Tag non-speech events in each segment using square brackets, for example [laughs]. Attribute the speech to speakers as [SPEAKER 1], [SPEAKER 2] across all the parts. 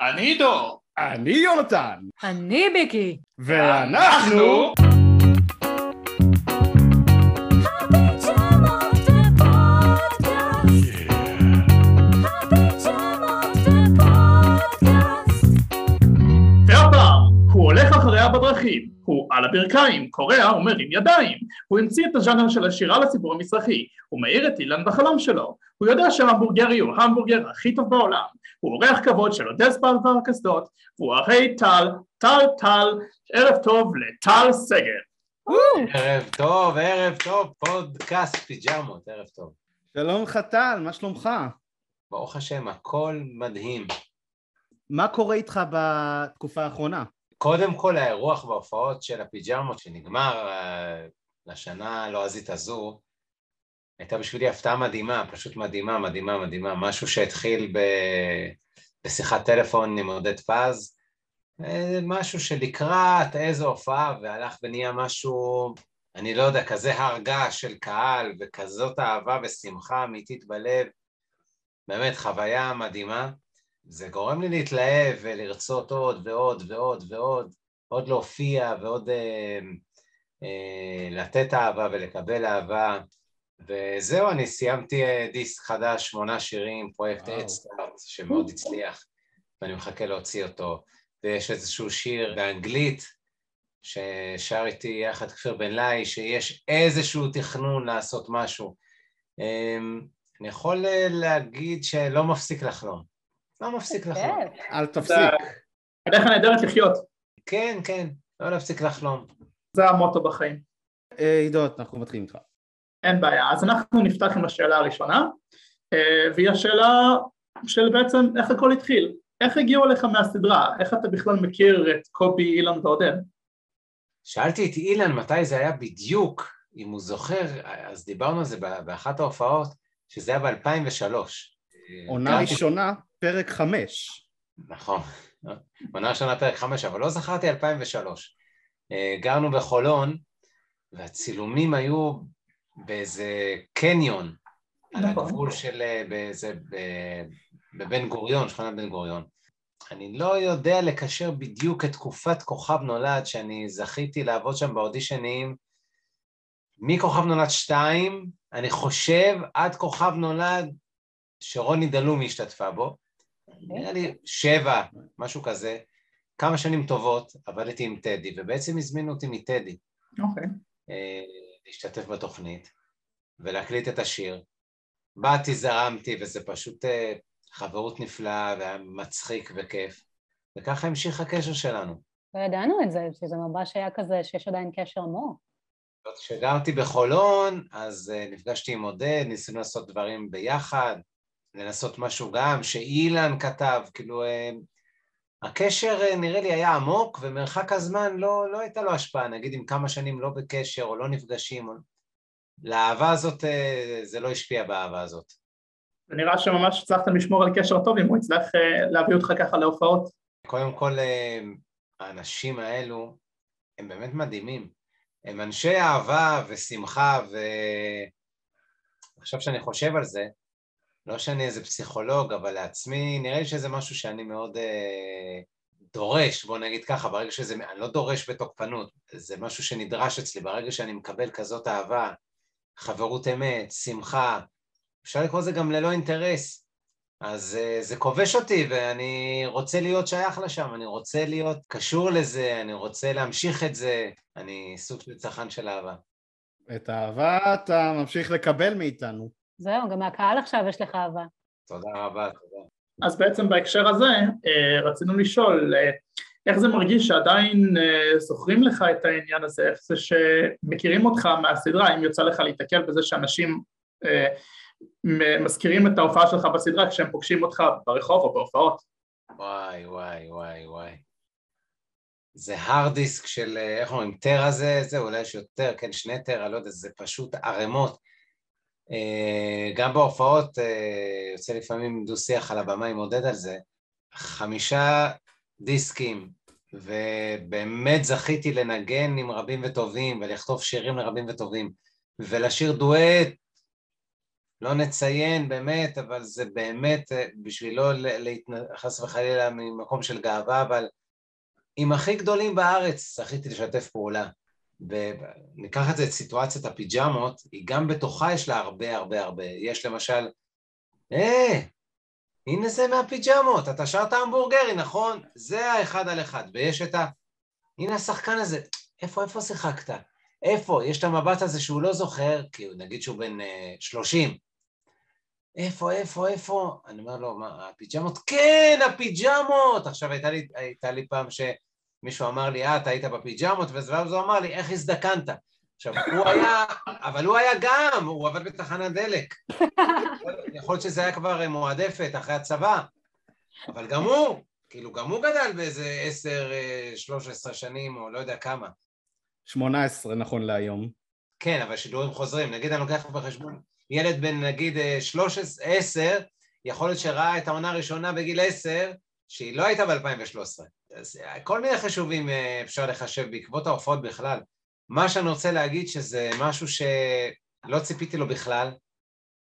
[SPEAKER 1] אני דור.
[SPEAKER 2] אני יונתן.
[SPEAKER 3] אני ביקי.
[SPEAKER 2] ואנחנו...
[SPEAKER 1] בדרכים, הוא על הברכיים, קורע ומרים ידיים, הוא המציא את הז'אנר של השירה לסיפור המזרחי, הוא מאיר את אילן בחלום שלו, הוא יודע שההמבורגרי הוא ההמבורגר הכי טוב בעולם, הוא אורח כבוד של אודס בעבר הקסדות, והוא הרי טל, טל טל, ערב טוב לטל סגל.
[SPEAKER 4] ערב טוב, ערב טוב, פודקאסט פיג'מות, ערב טוב.
[SPEAKER 2] שלום לך טל, מה שלומך?
[SPEAKER 4] ברוך השם, הכל מדהים.
[SPEAKER 2] מה קורה איתך בתקופה האחרונה?
[SPEAKER 4] קודם כל האירוח בהופעות של הפיג'מות שנגמר uh, לשנה הלועזית הזו, הייתה בשבילי הפתעה מדהימה, פשוט מדהימה, מדהימה, מדהימה, משהו שהתחיל ב... בשיחת טלפון עם עודד פז, אה, משהו שלקראת איזו הופעה והלך ונהיה משהו, אני לא יודע, כזה הרגה של קהל וכזאת אהבה ושמחה אמיתית בלב, באמת חוויה מדהימה. זה גורם לי להתלהב ולרצות עוד ועוד ועוד ועוד, עוד להופיע ועוד אה, אה, לתת אהבה ולקבל אהבה. וזהו, אני סיימתי אה, דיסק חדש, שמונה שירים, פרויקט אדסטארט, שמאוד הצליח, ואני מחכה להוציא אותו. ויש איזשהו שיר באנגלית ששר איתי יחד כפיר בן לי, שיש איזשהו תכנון לעשות משהו. אמ, אני יכול אה, להגיד שלא מפסיק לחלום. לא מפסיק לחלום.
[SPEAKER 2] אל תפסיק.
[SPEAKER 1] הדרך הנהדרת לחיות,
[SPEAKER 4] כן, כן, לא להפסיק לחלום.
[SPEAKER 1] זה המוטו בחיים.
[SPEAKER 2] אה, עידו, אנחנו מתחילים איתך.
[SPEAKER 1] אין בעיה, אז אנחנו נפתח עם השאלה הראשונה, אה, והיא השאלה של בעצם איך הכל התחיל. איך הגיעו אליך מהסדרה? איך אתה בכלל מכיר את קובי, אילן ועודד?
[SPEAKER 4] שאלתי את אילן מתי זה היה בדיוק, אם הוא זוכר, אז דיברנו על זה באחת ההופעות, שזה היה ב-2003.
[SPEAKER 2] עונה ראשונה, פרק חמש.
[SPEAKER 4] נכון, עונה ראשונה פרק חמש, אבל לא זכרתי 2003. גרנו בחולון, והצילומים היו באיזה קניון, על
[SPEAKER 1] נכון.
[SPEAKER 4] הגבול של, באיזה, בבן גוריון, שכונת בן גוריון. אני לא יודע לקשר בדיוק את תקופת כוכב נולד, שאני זכיתי לעבוד שם באודישנים, מכוכב נולד 2, אני חושב, עד כוכב נולד שרוני דלומי השתתפה בו, נראה לי שבע, משהו כזה, כמה שנים טובות, עבדתי עם טדי, ובעצם הזמינו אותי מטדי
[SPEAKER 1] אוקיי.
[SPEAKER 4] אה, להשתתף בתוכנית ולהקליט את השיר. באתי, זרמתי, וזה פשוט אה, חברות נפלאה, והיה מצחיק וכיף, וככה המשיך הקשר שלנו.
[SPEAKER 3] לא ידענו את זה, שזה ממש היה כזה שיש עדיין קשר עמוק.
[SPEAKER 4] כשגרתי בחולון, אז uh, נפגשתי עם עודד, ניסינו לעשות דברים ביחד, לנסות משהו גם, שאילן כתב, כאילו, uh, הקשר uh, נראה לי היה עמוק, ומרחק הזמן לא, לא הייתה לו השפעה, נגיד אם כמה שנים לא בקשר או לא נפגשים, או... לאהבה הזאת, uh, זה לא השפיע באהבה הזאת.
[SPEAKER 1] ונראה שממש הצלחתם לשמור על קשר טוב אם הוא הצליח אה, להביא אותך ככה להופעות.
[SPEAKER 4] קודם כל, אה, האנשים האלו הם באמת מדהימים. הם אנשי אהבה ושמחה, ועכשיו שאני חושב על זה, לא שאני איזה פסיכולוג, אבל לעצמי, נראה לי שזה משהו שאני מאוד אה, דורש, בוא נגיד ככה, ברגע שזה, אני לא דורש בתוקפנות, זה משהו שנדרש אצלי, ברגע שאני מקבל כזאת אהבה, חברות אמת, שמחה, אפשר לקרוא לזה גם ללא אינטרס. אז uh, זה כובש אותי ואני רוצה להיות שייך לשם, אני רוצה להיות קשור לזה, אני רוצה להמשיך את זה, אני סוג של צרכן של אהבה.
[SPEAKER 2] את האהבה אתה ממשיך לקבל מאיתנו.
[SPEAKER 3] זהו, גם מהקהל עכשיו יש לך אהבה.
[SPEAKER 4] תודה רבה, תודה.
[SPEAKER 1] אז בעצם בהקשר הזה אה, רצינו לשאול אה, איך זה מרגיש שעדיין אה, זוכרים לך את העניין הזה, איך זה שמכירים אותך מהסדרה, אם יוצא לך להתקל בזה שאנשים אה, מזכירים את ההופעה שלך בסדרה כשהם פוגשים אותך ברחוב או בהופעות.
[SPEAKER 4] וואי, וואי, וואי, וואי. זה הרד דיסק של, אה, איך אומרים, טרה זה, זה אולי יש יותר, כן, שני טרה, לא יודע, זה פשוט ערימות. אה, גם בהופעות, אה, יוצא לפעמים דו-שיח על הבמה עם עודד על זה, חמישה דיסקים, ובאמת זכיתי לנגן עם רבים וטובים, ולכתוב שירים לרבים וטובים, ולשיר דואט לא נציין באמת, אבל זה באמת אה, בשביל לא חס וחלילה ממקום של גאווה, אבל עם הכי גדולים בארץ זכיתי לשתף פעולה. וניקח את זה, את סיטואציית הפיג'מות, היא גם בתוכה יש לה הרבה הרבה הרבה. יש למשל, אה, הנה זה מהפיג'מות, אתה שרת המבורגרי, נכון? זה האחד על אחד. ויש את ה... הנה השחקן הזה, איפה, איפה שיחקת? איפה? יש את המבט הזה שהוא לא זוכר, כי נגיד שהוא בן אה, 30. איפה, איפה, איפה? אני אומר לו, מה, הפיג'מות? כן, הפיג'מות! עכשיו הייתה לי, הייתה לי פעם שמישהו אמר לי, אה, אתה היית בפיג'מות, ואז הוא אמר לי, איך הזדקנת? עכשיו, הוא היה, אבל הוא היה גם, הוא עבד בתחנת דלק. יכול להיות שזה היה כבר מועדפת אחרי הצבא, אבל גם הוא, כאילו, גם הוא גדל באיזה עשר, אה, שלוש עשרה שנים, או לא יודע כמה.
[SPEAKER 2] שמונה עשרה נכון להיום.
[SPEAKER 4] כן, אבל שידורים חוזרים. נגיד אני לוקח בחשבון, ילד בן נגיד אה, שלוש עשר, יכול להיות שראה את העונה הראשונה בגיל עשר, שהיא לא הייתה ב-2013. אז אה, כל מיני חישובים אפשר לחשב בעקבות ההופעות בכלל. מה שאני רוצה להגיד שזה משהו שלא ציפיתי לו בכלל.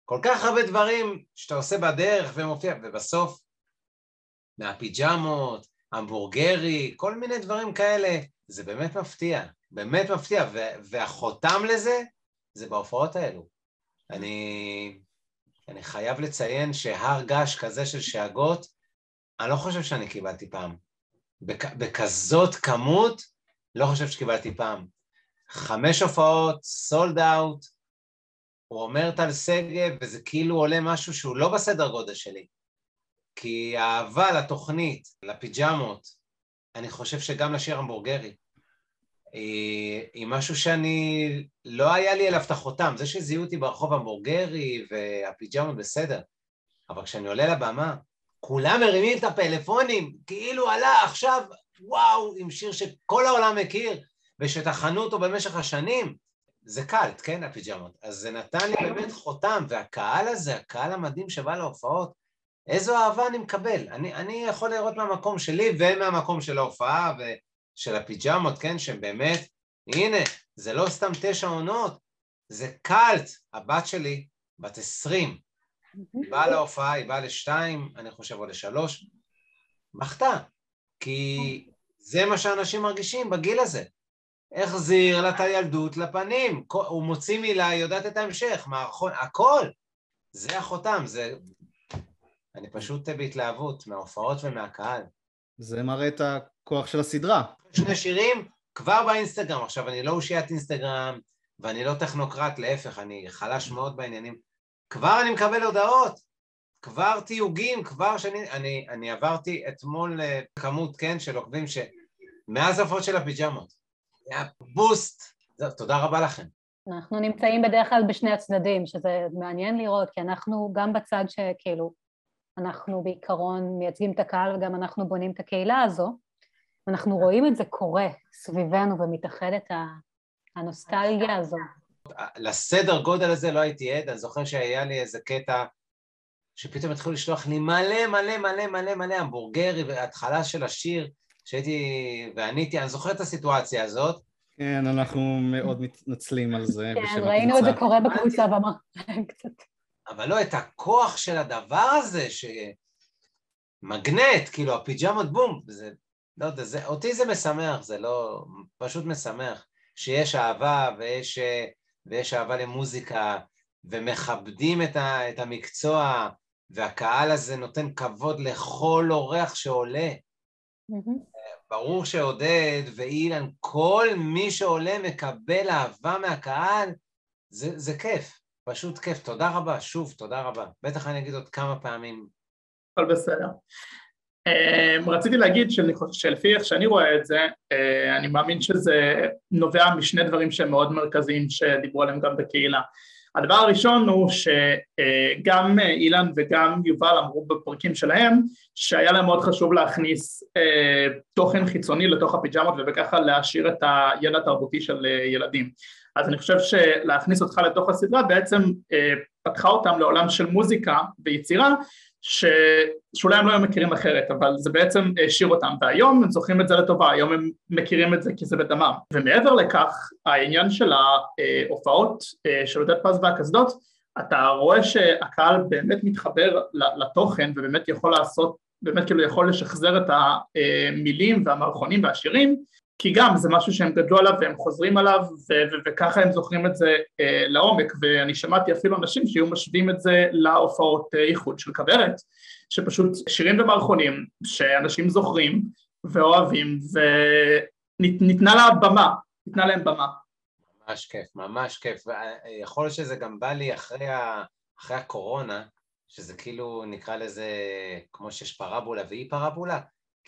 [SPEAKER 4] כל כך הרבה דברים שאתה עושה בדרך ומופיע, ובסוף מהפיג'מות, המבורגרי, כל מיני דברים כאלה, זה באמת מפתיע, באמת מפתיע, והחותם לזה זה בהופעות האלו. אני, אני חייב לציין שהר געש כזה של שאגות, אני לא חושב שאני קיבלתי פעם. בכ, בכזאת כמות, לא חושב שקיבלתי פעם. חמש הופעות, סולד אאוט, הוא אומר טל שגב, וזה כאילו עולה משהו שהוא לא בסדר גודל שלי. כי האהבה לתוכנית, לפיג'מות, אני חושב שגם לשיר המבורגרי, אה, היא משהו שאני, לא היה לי אליו את החותם. זה שזיהו אותי ברחוב המבורגרי והפיג'מות בסדר, אבל כשאני עולה לבמה, כולם מרימים את הפלאפונים, כאילו עלה עכשיו, וואו, עם שיר שכל העולם מכיר, ושטחנו אותו במשך השנים, זה קלט, כן, הפיג'מות. אז זה נתן לי באמת חותם, והקהל הזה, הקהל המדהים שבא להופעות, איזו אהבה אני מקבל. אני, אני יכול לראות מהמקום שלי ומהמקום של ההופעה ושל הפיג'מות, כן, שבאמת, הנה, זה לא סתם תשע עונות, זה קלט. הבת שלי, בת עשרים, היא באה להופעה, היא באה לשתיים, אני חושב, או לשלוש, בכתה, כי זה מה שאנשים מרגישים בגיל הזה. החזיר לה את הילדות לפנים, הוא מוציא מילה, היא יודעת את ההמשך, מערכון, הכל. זה החותם, זה... אני פשוט בהתלהבות מההופעות ומהקהל.
[SPEAKER 2] זה מראה את הכוח של הסדרה.
[SPEAKER 4] שני שירים כבר באינסטגרם. עכשיו, אני לא אושיית אינסטגרם ואני לא טכנוקרט, להפך, אני חלש מאוד בעניינים. כבר אני מקבל הודעות, כבר תיוגים, כבר שאני... אני, אני עברתי אתמול אה, כמות, כן, של עוקבים ש... מאז ההופעות של הפיג'מות. היה בוסט. זהו, תודה רבה לכם.
[SPEAKER 3] אנחנו נמצאים בדרך כלל בשני הצדדים, שזה מעניין לראות, כי אנחנו גם בצד שכאילו, אנחנו בעיקרון מייצגים את הקהל וגם אנחנו בונים את הקהילה הזו, אנחנו רואים את זה קורה סביבנו ומתאחדת הנוסטלגיה הזו.
[SPEAKER 4] לסדר גודל הזה לא הייתי עד, אני זוכר שהיה לי איזה קטע שפתאום התחילו לשלוח לי מלא מלא מלא מלא מלא המבורגרי וההתחלה של השיר שהייתי ועניתי, אני זוכר את הסיטואציה הזאת.
[SPEAKER 2] כן, אנחנו מאוד מתנצלים על זה.
[SPEAKER 3] כן, ראינו את זה קורה בקבוצה ואמרנו קצת.
[SPEAKER 4] אבל לא, את הכוח של הדבר הזה, שמגנט, כאילו הפיג'מות בום, זה, לא יודע, זה, אותי זה משמח, זה לא, פשוט משמח, שיש אהבה ויש, ויש אהבה למוזיקה, ומכבדים את, ה, את המקצוע, והקהל הזה נותן כבוד לכל אורח שעולה. Mm-hmm. ברור שעודד ואילן, כל מי שעולה מקבל אהבה מהקהל, זה, זה כיף, פשוט כיף. תודה רבה, שוב, תודה רבה. בטח אני אגיד עוד כמה פעמים.
[SPEAKER 1] הכל בסדר. אמ, רציתי להגיד שלפי איך שאני רואה את זה, אה, אני מאמין שזה נובע משני דברים שהם מאוד מרכזיים שדיברו עליהם גם בקהילה. הדבר הראשון הוא שגם אילן וגם יובל אמרו בפרקים שלהם שהיה להם מאוד חשוב להכניס אה, תוכן חיצוני לתוך הפיג'מות ובככה להשאיר את הידע התרבותי של אה, ילדים. אז אני חושב שלהכניס אותך לתוך הסדרה בעצם אה, פתחה אותם לעולם של מוזיקה ויצירה ש... שאולי הם לא היו מכירים אחרת, אבל זה בעצם השאיר אותם, והיום הם זוכרים את זה לטובה, היום הם מכירים את זה כי זה בדמם. ומעבר לכך, העניין של ההופעות של עודד פז והקסדות, אתה רואה שהקהל באמת מתחבר לתוכן ובאמת יכול לעשות, באמת כאילו יכול לשחזר את המילים והמערכונים והשירים, כי גם זה משהו שהם גדלו עליו והם חוזרים עליו ו- ו- וככה הם זוכרים את זה אה, לעומק ואני שמעתי אפילו אנשים שהיו משווים את זה להופעות אה, איחוד של כוורת שפשוט שירים ומערכונים שאנשים זוכרים ואוהבים וניתנה לה במה, ניתנה להם במה.
[SPEAKER 4] ממש כיף, ממש כיף. יכול להיות שזה גם בא לי אחרי, ה... אחרי הקורונה, שזה כאילו נקרא לזה כמו שיש פרבולה ואי פרבולה,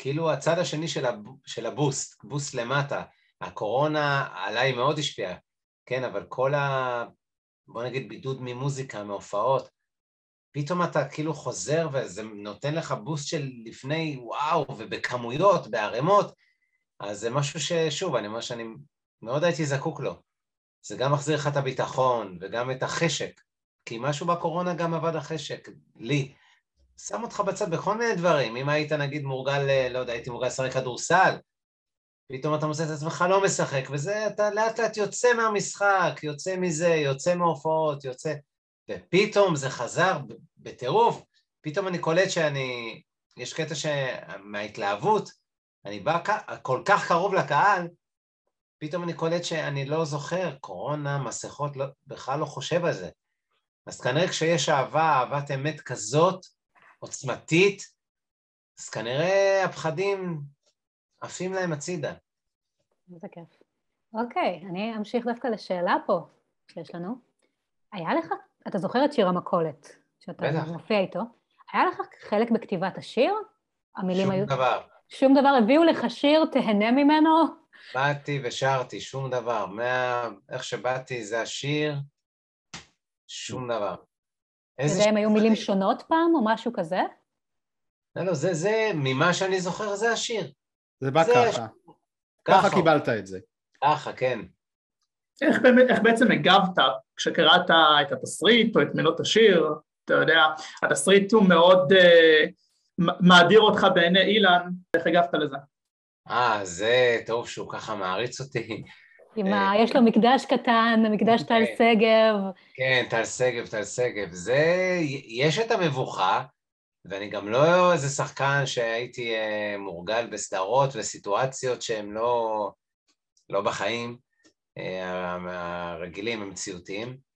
[SPEAKER 4] כאילו הצד השני של, הב... של הבוסט, בוסט למטה. הקורונה עליי מאוד השפיעה, כן, אבל כל ה... בוא נגיד בידוד ממוזיקה, מהופעות, פתאום אתה כאילו חוזר וזה נותן לך בוסט של לפני וואו, ובכמויות, בערימות, אז זה משהו ששוב, אני אומר שאני מאוד הייתי זקוק לו. זה גם מחזיר לך את הביטחון וגם את החשק, כי משהו בקורונה גם עבד החשק, לי. שם אותך בצד בכל מיני דברים, אם היית נגיד מורגל, לא יודע, הייתי מורגל לשחק כדורסל, פתאום אתה מוצא את עצמך לא משחק, וזה, אתה לאט לאט יוצא מהמשחק, יוצא מזה, יוצא מההופעות, יוצא... ופתאום זה חזר בטירוף, פתאום אני קולט שאני, יש קטע שמההתלהבות, אני בא כל כך קרוב לקהל, פתאום אני קולט שאני לא זוכר, קורונה, מסכות, לא, בכלל לא חושב על זה. אז כנראה כשיש אהבה, אהבת אמת כזאת, עוצמתית, אז כנראה הפחדים עפים להם הצידה.
[SPEAKER 3] איזה כיף. אוקיי, אני אמשיך דווקא לשאלה פה שיש לנו. היה לך, אתה זוכר את שיר המכולת, שאתה בטח. מופיע איתו, היה לך חלק בכתיבת השיר?
[SPEAKER 4] המילים שום היו... שום דבר.
[SPEAKER 3] שום דבר, הביאו לך שיר, תהנה ממנו?
[SPEAKER 4] באתי ושרתי, שום דבר. מה... איך שבאתי זה השיר, שום דבר.
[SPEAKER 3] איזה... והם היו מילים שונות פעם, או משהו כזה?
[SPEAKER 4] לא, לא, זה, זה, ממה שאני זוכר, זה השיר.
[SPEAKER 2] זה בא זה ככה. ככה קיבלת את זה.
[SPEAKER 4] ככה, כן.
[SPEAKER 1] איך, איך בעצם הגבת כשקראת את התסריט או את מילות השיר? אתה יודע, התסריט הוא מאוד uh, מאדיר אותך בעיני אילן, איך הגבת לזה?
[SPEAKER 4] אה, זה טוב שהוא ככה מעריץ אותי.
[SPEAKER 3] עם ה... אה, יש לו מקדש קטן, מקדש טל כן. שגב.
[SPEAKER 4] כן, טל שגב, טל שגב. זה, יש את המבוכה, ואני גם לא איזה שחקן שהייתי אה, מורגל בסדרות וסיטואציות שהן לא, לא בחיים אה, הרגילים, המציאותיים.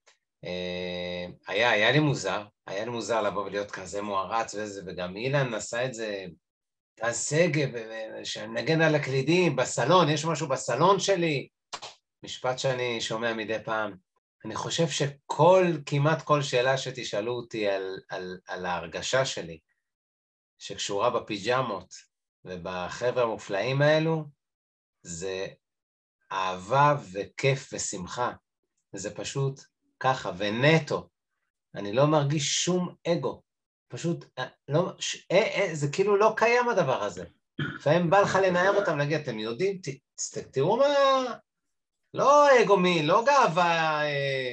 [SPEAKER 4] היה, היה לי מוזר, היה לי מוזר לבוא ולהיות כזה מוערץ וזה, וגם אילן עשה את זה טל שגב, שנגן על הקלידים, בסלון, יש משהו בסלון שלי, משפט שאני שומע מדי פעם. אני חושב שכל, כמעט כל שאלה שתשאלו אותי על, על, על ההרגשה שלי, שקשורה בפיג'מות ובחבר'ה המופלאים האלו, זה אהבה וכיף ושמחה. זה פשוט ככה, ונטו. אני לא מרגיש שום אגו. פשוט, אה, לא, ש, אה, אה, זה כאילו לא קיים הדבר הזה. לפעמים בא לך לנער אותם, להגיד, אתם יודעים, ת, ת, תראו מה... לא אגומי, לא גאווה, אה,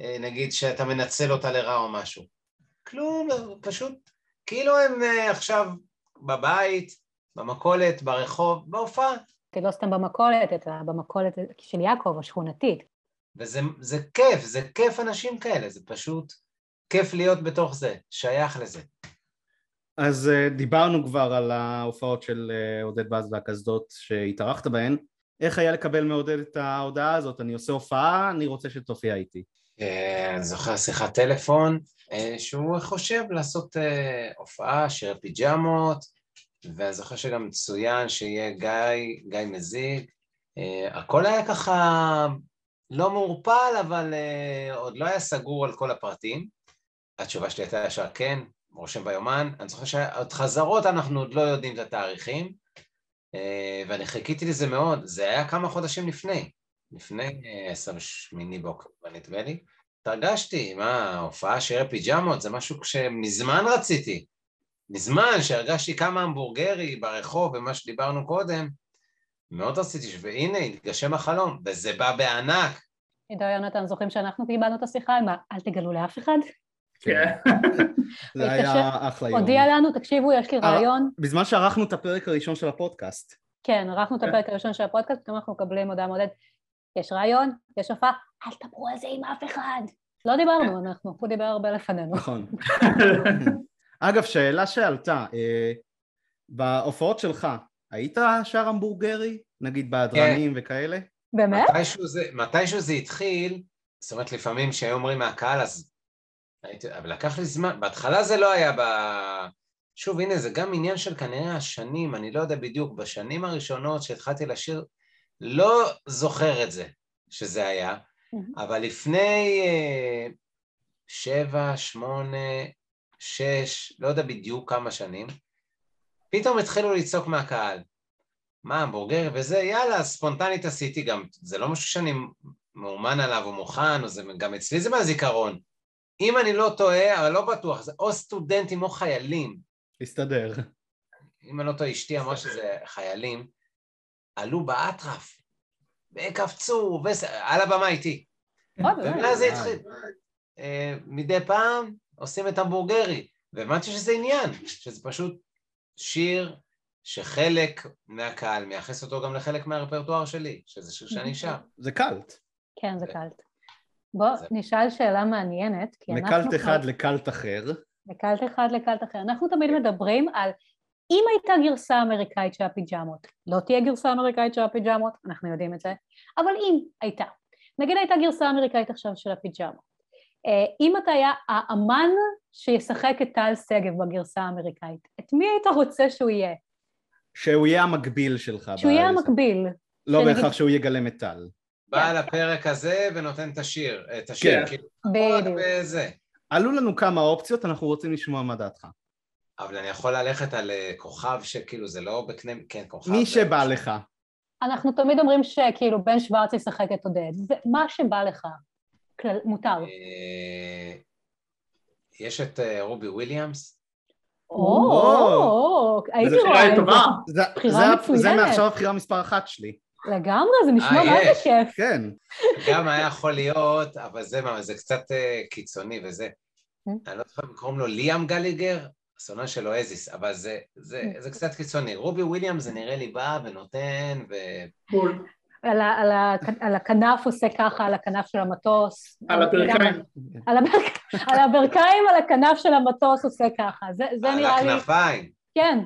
[SPEAKER 4] אה, נגיד, שאתה מנצל אותה לרע או משהו. כלום, פשוט, כאילו הם אה, עכשיו בבית, במכולת, ברחוב, בהופעה.
[SPEAKER 3] זה לא סתם במכולת, אתה במכולת של יעקב, השכונתית.
[SPEAKER 4] וזה כיף, זה כיף אנשים כאלה, זה פשוט... כיף להיות בתוך זה, שייך לזה.
[SPEAKER 2] אז אה, דיברנו כבר על ההופעות של אה, עודד באז והקסדות שהתארחת בהן. איך היה לקבל מעודד את ההודעה הזאת? אני עושה הופעה, אני רוצה שתופיע איתי.
[SPEAKER 4] אה, אני זוכר שיחת טלפון, שהוא חושב לעשות הופעה, שירי פיג'מות, ואני זוכר שגם צוין שיהיה גיא, גיא מזיג. הכל היה ככה לא מעורפל, אבל עוד לא היה סגור על כל הפרטים. התשובה שלי הייתה ישר כן, רושם ביומן. אני זוכר שעוד חזרות אנחנו עוד לא יודעים את התאריכים, אה, ואני חיכיתי לזה מאוד. זה היה כמה חודשים לפני, לפני 28 אה, באוקטובר נדמה לי. התרגשתי, מה, הופעה שירי פיג'מות, זה משהו שמזמן רציתי. מזמן שהרגשתי כמה המבורגרי ברחוב ומה שדיברנו קודם, מאוד רציתי, והנה, התגשם החלום, וזה בא בענק.
[SPEAKER 3] עידו יונתן, זוכרים שאנחנו קיבלנו את השיחה, מה, אל תגלו לאף אחד?
[SPEAKER 1] כן. [laughs]
[SPEAKER 2] זה היה אחלה יום.
[SPEAKER 3] הודיע לנו, תקשיבו, יש לי אה, רעיון.
[SPEAKER 2] בזמן שערכנו את הפרק הראשון של הפודקאסט.
[SPEAKER 3] כן, ערכנו את הפרק הראשון של הפודקאסט, פתאום אנחנו מקבלים הודעה מעודדת, יש רעיון, יש הופעה, אל תדברו על זה עם אף אחד. לא דיברנו, אנחנו, הוא דיבר הרבה לפנינו.
[SPEAKER 2] נכון. [laughs] [laughs] אגב, שאלה שעלתה, אה, בהופעות שלך, היית שר המבורגרי? נגיד בהדרנים וכאלה?
[SPEAKER 3] באמת?
[SPEAKER 4] מתישהו זה, התחיל, זאת אומרת לפעמים שהיו אומרים מהקהל אז... הייתי, אבל לקח לי זמן, בהתחלה זה לא היה ב... שוב, הנה, זה גם עניין של כנראה השנים, אני לא יודע בדיוק, בשנים הראשונות שהתחלתי לשיר, לא זוכר את זה, שזה היה, אבל לפני אה, שבע, שמונה, שש, לא יודע בדיוק כמה שנים, פתאום התחילו לצעוק מהקהל. מה, המבורגר וזה, יאללה, ספונטנית עשיתי גם, זה לא משהו שאני מאומן עליו או מוכן, או זה, גם אצלי זה מהזיכרון. אם אני לא טועה, אבל לא בטוח, זה או סטודנטים או חיילים.
[SPEAKER 2] הסתדר.
[SPEAKER 4] אם אני לא טועה, אשתי אמרה שזה חיילים, עלו באטרף, וקפצו, על הבמה איתי. ומאז זה התחיל. אה, מדי פעם עושים את המבורגרי, והבנתי שזה עניין, שזה פשוט שיר שחלק מהקהל מייחס אותו גם לחלק מהרפרטואר שלי, שזה שיר שאני שר.
[SPEAKER 2] זה קאלט.
[SPEAKER 3] כן, זה קאלט. בוא
[SPEAKER 4] זה-
[SPEAKER 3] נשאל שאלה מעניינת, כי אנחנו...
[SPEAKER 2] מקאלט אחד לקאלט אחר.
[SPEAKER 3] לקאלט אחד לקאלט אחר. אנחנו תמיד מדברים על אם הייתה גרסה אמריקאית של הפיג'מות, לא תהיה גרסה אמריקאית של הפיג'מות, אנחנו יודעים את זה, אבל אם הייתה, נגיד הייתה גרסה אמריקאית עכשיו של הפיג'מות, אה, אם אתה היה האמן שישחק את טל שגב בגרסה האמריקאית, את מי היית רוצה שהוא יהיה?
[SPEAKER 2] שהוא יהיה המקביל שלך.
[SPEAKER 3] שהוא יהיה המקביל.
[SPEAKER 2] לא בהכרח שהוא יגלם את טל.
[SPEAKER 4] בא לפרק הזה ונותן את השיר, את השיר,
[SPEAKER 2] כן.
[SPEAKER 4] כאילו,
[SPEAKER 3] בדיוק.
[SPEAKER 2] עלו לנו כמה אופציות, אנחנו רוצים לשמוע מה דעתך.
[SPEAKER 4] אבל אני יכול ללכת על אה, כוכב שכאילו זה לא בקנה, כן, כוכב.
[SPEAKER 2] מי
[SPEAKER 4] זה-
[SPEAKER 2] שבא לך.
[SPEAKER 3] אנחנו תמיד אומרים שכאילו בן שוורץ ישחק את עודד, זה מה שבא לך, כלל, מותר.
[SPEAKER 4] אה, יש את אה, רובי וויליאמס,
[SPEAKER 3] או, הייתי רואה
[SPEAKER 1] בחירה
[SPEAKER 3] את זה. בחירה מצוינת.
[SPEAKER 2] זה מעכשיו הבחירה מספר אחת שלי.
[SPEAKER 3] לגמרי, זה נשמע
[SPEAKER 4] אה,
[SPEAKER 3] מה זה
[SPEAKER 4] יש.
[SPEAKER 3] כיף.
[SPEAKER 2] כן.
[SPEAKER 4] גם היה יכול להיות, אבל זה מה, זה קצת אה, קיצוני וזה.
[SPEAKER 3] Mm.
[SPEAKER 4] אני לא זוכר אם קוראים לו ליאם גליגר, השונא של אואזיס, אבל זה, זה. זה קצת קיצוני. רובי וויליאמס זה נראה לי בא ונותן, ו...
[SPEAKER 1] בול.
[SPEAKER 3] על על על הכנף עושה ככה, על הכנף של המטוס.
[SPEAKER 1] על הברכיים.
[SPEAKER 3] על הברק- על הברכיים, על הכנף של המטוס עושה ככה. זה זה
[SPEAKER 4] על
[SPEAKER 3] נראה לי,
[SPEAKER 4] הכנפיים.
[SPEAKER 3] כן,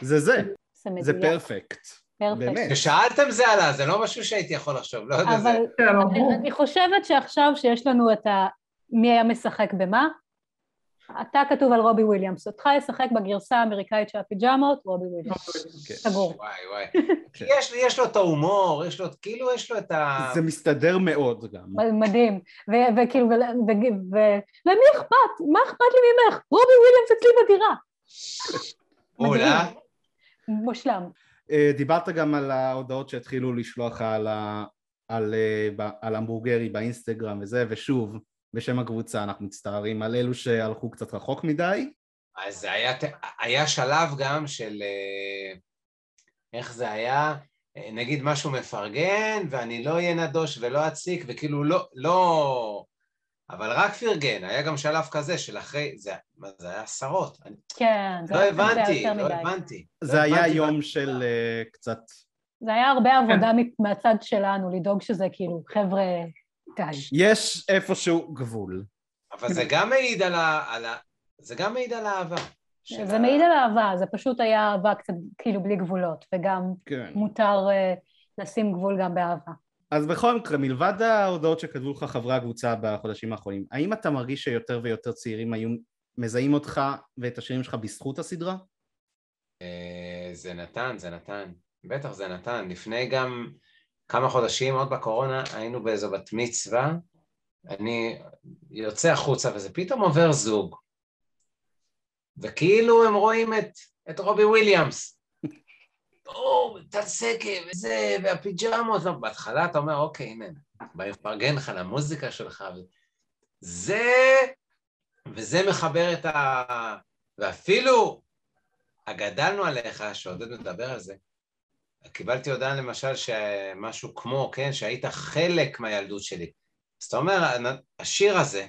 [SPEAKER 2] זה זה.
[SPEAKER 3] זה מדויק. perfect.
[SPEAKER 2] באמת.
[SPEAKER 4] כששאלתם זה עלה, זה לא משהו שהייתי יכול לחשוב, לא יודע, זה...
[SPEAKER 3] אבל
[SPEAKER 1] כן.
[SPEAKER 3] אני חושבת שעכשיו שיש לנו את ה... מי היה משחק במה, אתה כתוב על רובי וויליאמס, אותך ישחק בגרסה האמריקאית של הפיג'מות, רובי וויליאמס.
[SPEAKER 2] כן.
[SPEAKER 3] סגור.
[SPEAKER 4] וואי וואי. [laughs]
[SPEAKER 2] כן.
[SPEAKER 4] יש, יש לו את ההומור, יש לו, כאילו יש לו את ה...
[SPEAKER 2] זה מסתדר מאוד גם.
[SPEAKER 3] מדהים. וכאילו, ו- ו- ו- למי אכפת? מה אכפת לי ממך? רובי וויליאמס אצלי בדירה.
[SPEAKER 4] אה?
[SPEAKER 3] מושלם.
[SPEAKER 2] אה, דיברת גם על ההודעות שהתחילו לשלוח על, ה... על, אה, על המבורגרי באינסטגרם וזה, ושוב, בשם הקבוצה אנחנו מצטערים על אלו שהלכו קצת רחוק מדי.
[SPEAKER 4] אז זה היה, היה שלב גם של... אה, איך זה היה? אה, נגיד משהו מפרגן, ואני לא אהיה נדוש ולא אציק, וכאילו לא... לא... אבל רק פרגן, היה גם שלב כזה של אחרי... זה, מה, זה היה עשרות.
[SPEAKER 3] כן, זה
[SPEAKER 4] לא
[SPEAKER 3] היה
[SPEAKER 4] הבנתי,
[SPEAKER 3] יותר
[SPEAKER 4] לא
[SPEAKER 3] מדי.
[SPEAKER 4] הבנתי.
[SPEAKER 2] זה
[SPEAKER 4] לא
[SPEAKER 2] היה
[SPEAKER 4] הבנתי
[SPEAKER 2] יום
[SPEAKER 4] מה-
[SPEAKER 2] של אה, קצת...
[SPEAKER 3] זה היה הרבה עבודה מהצד שלנו, לדאוג שזה כאילו, חבר'ה, די.
[SPEAKER 2] יש איפשהו גבול.
[SPEAKER 4] אבל זה גם מעיד על ה... על ה... זה גם מעיד על האהבה.
[SPEAKER 3] זה מעיד על אהבה, זה פשוט היה אהבה קצת כאילו בלי גבולות, וגם
[SPEAKER 2] כן.
[SPEAKER 3] מותר אה, לשים גבול גם באהבה.
[SPEAKER 2] אז בכל מקרה, מלבד ההודעות שכתבו לך חברי הקבוצה בחודשים האחרונים, האם אתה מרגיש שיותר ויותר צעירים היו מזהים אותך ואת השירים שלך בזכות הסדרה?
[SPEAKER 4] אה, זה נתן, זה נתן. בטח זה נתן. לפני גם כמה חודשים, עוד בקורונה, היינו באיזו בת מצווה, אני יוצא החוצה וזה פתאום עובר זוג, וכאילו הם רואים את, את רובי וויליאמס. או, טל סקר, וזה, והפיג'מות, לא, בהתחלה אתה אומר, אוקיי, הנה, בא לפרגן לך למוזיקה שלך. זה, וזה מחבר את ה... ואפילו הגדלנו עליך, שעודד מדבר על זה, קיבלתי הודעה למשל שמשהו כמו, כן, שהיית חלק מהילדות שלי. אז אתה אומר, השיר הזה,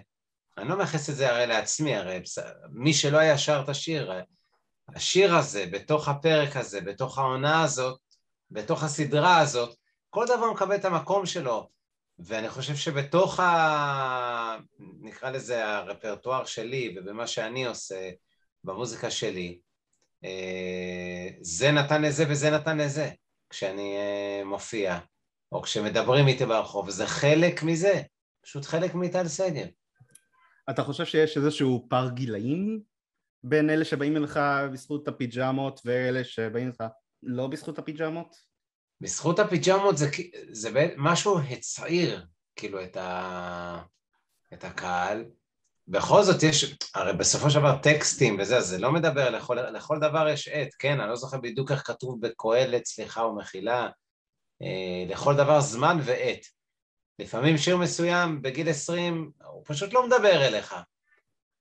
[SPEAKER 4] אני לא מייחס את זה הרי לעצמי, הרי מי שלא היה שר את השיר, השיר הזה, בתוך הפרק הזה, בתוך העונה הזאת, בתוך הסדרה הזאת, כל דבר מקבל את המקום שלו. ואני חושב שבתוך ה... נקרא לזה הרפרטואר שלי ובמה שאני עושה במוזיקה שלי, אה, זה נתן לזה וזה נתן לזה כשאני אה, מופיע, או כשמדברים איתי ברחוב, זה חלק מזה, פשוט חלק מטל סגל.
[SPEAKER 2] אתה חושב שיש איזשהו פער גילאים בין אלה שבאים אליך בזכות הפיג'מות ואלה שבאים אליך לא בזכות הפיג'מות?
[SPEAKER 4] בזכות הפיג'מות זה, זה משהו הצעיר, כאילו, את, ה, את הקהל. בכל זאת יש, הרי בסופו של דבר טקסטים וזה, זה לא מדבר, לכל, לכל דבר יש עת, כן? אני לא זוכר בדיוק איך כתוב בקהלת, סליחה ומחילה, אה, לכל דבר זמן ועת. לפעמים שיר מסוים בגיל 20, הוא פשוט לא מדבר אליך.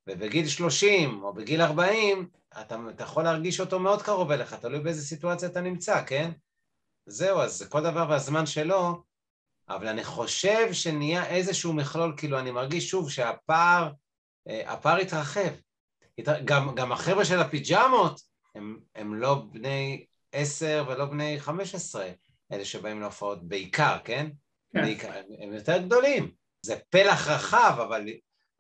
[SPEAKER 4] ובגיל 30 או בגיל 40, אתה, אתה יכול להרגיש אותו מאוד קרוב אליך, תלוי באיזה סיטואציה אתה נמצא, כן? זהו, אז כל דבר והזמן שלו, אבל אני חושב שנהיה איזשהו מכלול, כאילו אני מרגיש שוב שהפער, אה, הפער התרחב. גם, גם החבר'ה של הפיג'מות הם, הם לא בני עשר ולא בני חמש עשרה, אלה שבאים להופעות בעיקר, כן? כן. בעיקר, הם יותר גדולים. זה פלח רחב, אבל,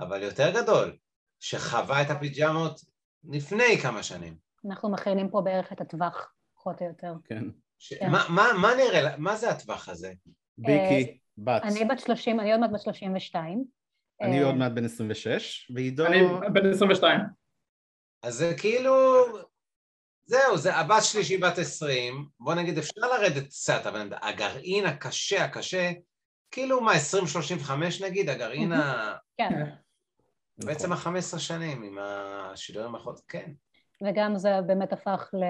[SPEAKER 4] אבל יותר גדול, שחווה את הפיג'מות לפני כמה שנים.
[SPEAKER 3] אנחנו מכינים פה בערך את הטווח, פחות או יותר.
[SPEAKER 2] כן.
[SPEAKER 4] ש... כן. מה, מה, מה נראה, מה זה הטווח הזה?
[SPEAKER 2] ביקי, אה, בת.
[SPEAKER 3] אני בת 30, אני עוד מעט בת 32.
[SPEAKER 2] אני אה, עוד מעט בן 26, ועידו...
[SPEAKER 1] אני בן 22.
[SPEAKER 4] אז זה כאילו... זהו, זה הבת שלי שהיא בת 20, בוא נגיד אפשר לרדת קצת, אבל הגרעין הקשה, הקשה, כאילו מה, 20-35 נגיד, הגרעין ה...
[SPEAKER 3] כן.
[SPEAKER 4] בעצם ה-15 שנים עם השידורים האחרות, כן.
[SPEAKER 3] וגם זה באמת הפך ל...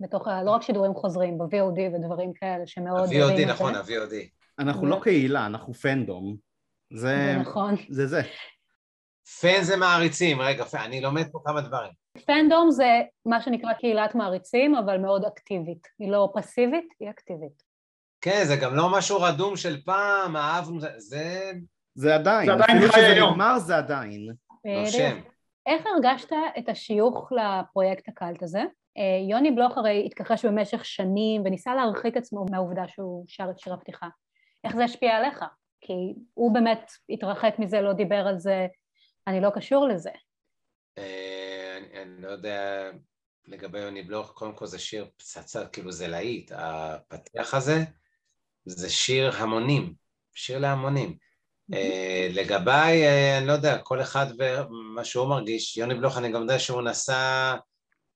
[SPEAKER 3] בתוך, ה... לא רק שידורים חוזרים, ב-VOD ודברים כאלה שמאוד...
[SPEAKER 4] ה-VOD, נכון, ה-VOD.
[SPEAKER 2] אנחנו לא קהילה, אנחנו פנדום.
[SPEAKER 3] זה... נכון.
[SPEAKER 2] זה זה.
[SPEAKER 4] פן זה מעריצים, רגע, אני לומד פה כמה דברים.
[SPEAKER 3] פנדום זה מה שנקרא קהילת מעריצים, אבל מאוד אקטיבית. היא לא פסיבית, היא אקטיבית.
[SPEAKER 4] כן, זה גם לא משהו רדום של פעם, אהבנו, זה...
[SPEAKER 2] זה עדיין.
[SPEAKER 1] זה עדיין חי היום.
[SPEAKER 2] נגמר זה עדיין.
[SPEAKER 3] איך הרגשת את השיוך לפרויקט הקאלט הזה? אה, יוני בלוך הרי התכחש במשך שנים וניסה להרחיק עצמו מהעובדה שהוא שר את שיר הפתיחה. איך זה השפיע עליך? כי הוא באמת התרחק מזה, לא דיבר על זה, אני לא קשור לזה.
[SPEAKER 4] אה, אני לא יודע לגבי יוני בלוך, קודם כל זה שיר פצצה, כאילו זה להיט, הפתיח הזה זה שיר המונים, שיר להמונים. אה, לגביי, אני לא יודע, כל אחד ומה שהוא מרגיש, יוני בלוך, אני גם יודע שהוא נסע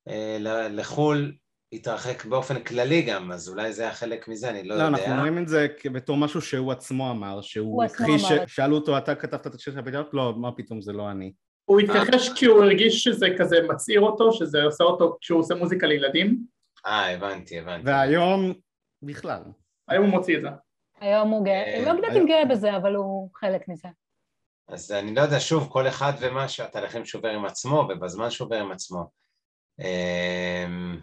[SPEAKER 4] אה, לחו"ל התרחק באופן כללי גם, אז אולי זה היה חלק מזה, אני לא, לא יודע.
[SPEAKER 2] לא, אנחנו רואים את זה בתור משהו שהוא עצמו אמר, שהוא הכחיש, שאלו אותו, אתה כתבת את השיר של הפתיחות? לא, מה פתאום, זה לא אני.
[SPEAKER 1] הוא התכחש כי הוא הרגיש שזה כזה מצעיר אותו, שזה עושה אותו כשהוא עושה מוזיקה לילדים.
[SPEAKER 4] אה, הבנתי, הבנתי.
[SPEAKER 2] והיום, בכלל.
[SPEAKER 1] היום הוא מוציא את זה.
[SPEAKER 3] היום הוא גאה, אה, לא יודעת אם גאה בזה, אבל הוא חלק מזה.
[SPEAKER 4] אז אני לא יודע, שוב, כל אחד ומה שהתהליכים שובר עם עצמו, ובזמן שובר עם עצמו. אמ,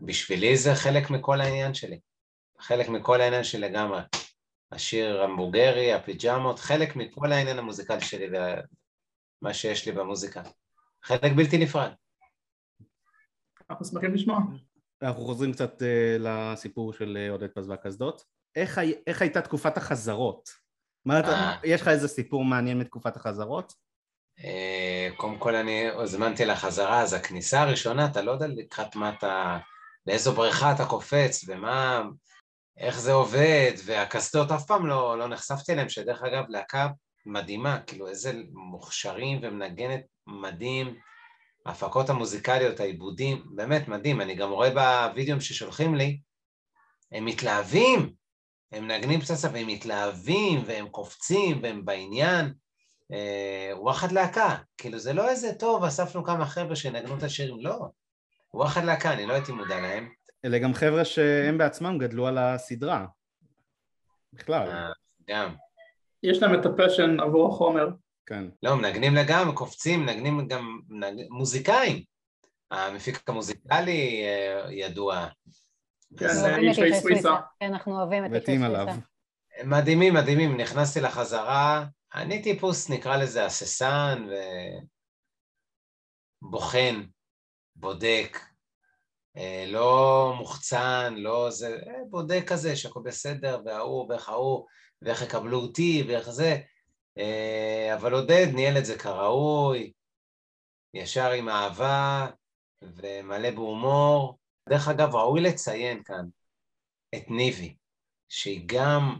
[SPEAKER 4] בשבילי זה חלק מכל העניין שלי, חלק מכל העניין שלי לגמרי. השיר המבוגרי, הפיג'מות, חלק מכל העניין המוזיקלי שלי ומה שיש לי במוזיקה. חלק בלתי נפרד.
[SPEAKER 1] אנחנו שמחים לשמוע.
[SPEAKER 2] אנחנו חוזרים קצת uh, לסיפור של uh, עודד פז והקסדות. איך, איך הייתה תקופת החזרות? מה אתה, יש לך איזה סיפור מעניין מתקופת החזרות?
[SPEAKER 4] אה, קודם כל אני הוזמנתי לחזרה, אז הכניסה הראשונה, אתה לא יודע לקראת מה אתה, לאיזו בריכה אתה קופץ ומה, איך זה עובד, והקסדות אף פעם לא, לא נחשפתי אליהם, שדרך אגב להקה מדהימה, כאילו איזה מוכשרים ומנגנת מדהים, ההפקות המוזיקליות, העיבודים, באמת מדהים, אני גם רואה בווידאוים ששולחים לי, הם מתלהבים, הם מנגנים פצצה והם מתלהבים והם קופצים והם בעניין, אה, וואחד להקה, כאילו זה לא איזה טוב, אספנו כמה חבר'ה שנגנו את השירים, לא. וואחד להקה, אני לא הייתי מודע להם.
[SPEAKER 2] אלה גם חבר'ה שהם בעצמם גדלו על הסדרה. בכלל. אה,
[SPEAKER 4] גם.
[SPEAKER 1] יש להם את ה passion עבור החומר.
[SPEAKER 2] כן.
[SPEAKER 4] לא, מנגנים לגמרי, קופצים, מנגנים גם מנג... מוזיקאים. המפיק המוזיקלי אה, ידוע.
[SPEAKER 1] כן, סוויסה.
[SPEAKER 3] אנחנו אוהבים את איש סוויסה.
[SPEAKER 4] מדהימים, מדהימים. נכנסתי לחזרה, אני טיפוס, נקרא לזה הססן ובוחן, בודק, אה, לא מוחצן, לא זה, אה, בודק כזה שהכל בסדר, וההוא, ואיך ההוא, ואיך יקבלו אותי, ואיך זה. אה, אבל עודד ניהל את זה כראוי, ישר עם אהבה, ומלא בהומור. דרך אגב, ראוי לציין כאן את ניבי, שהיא גם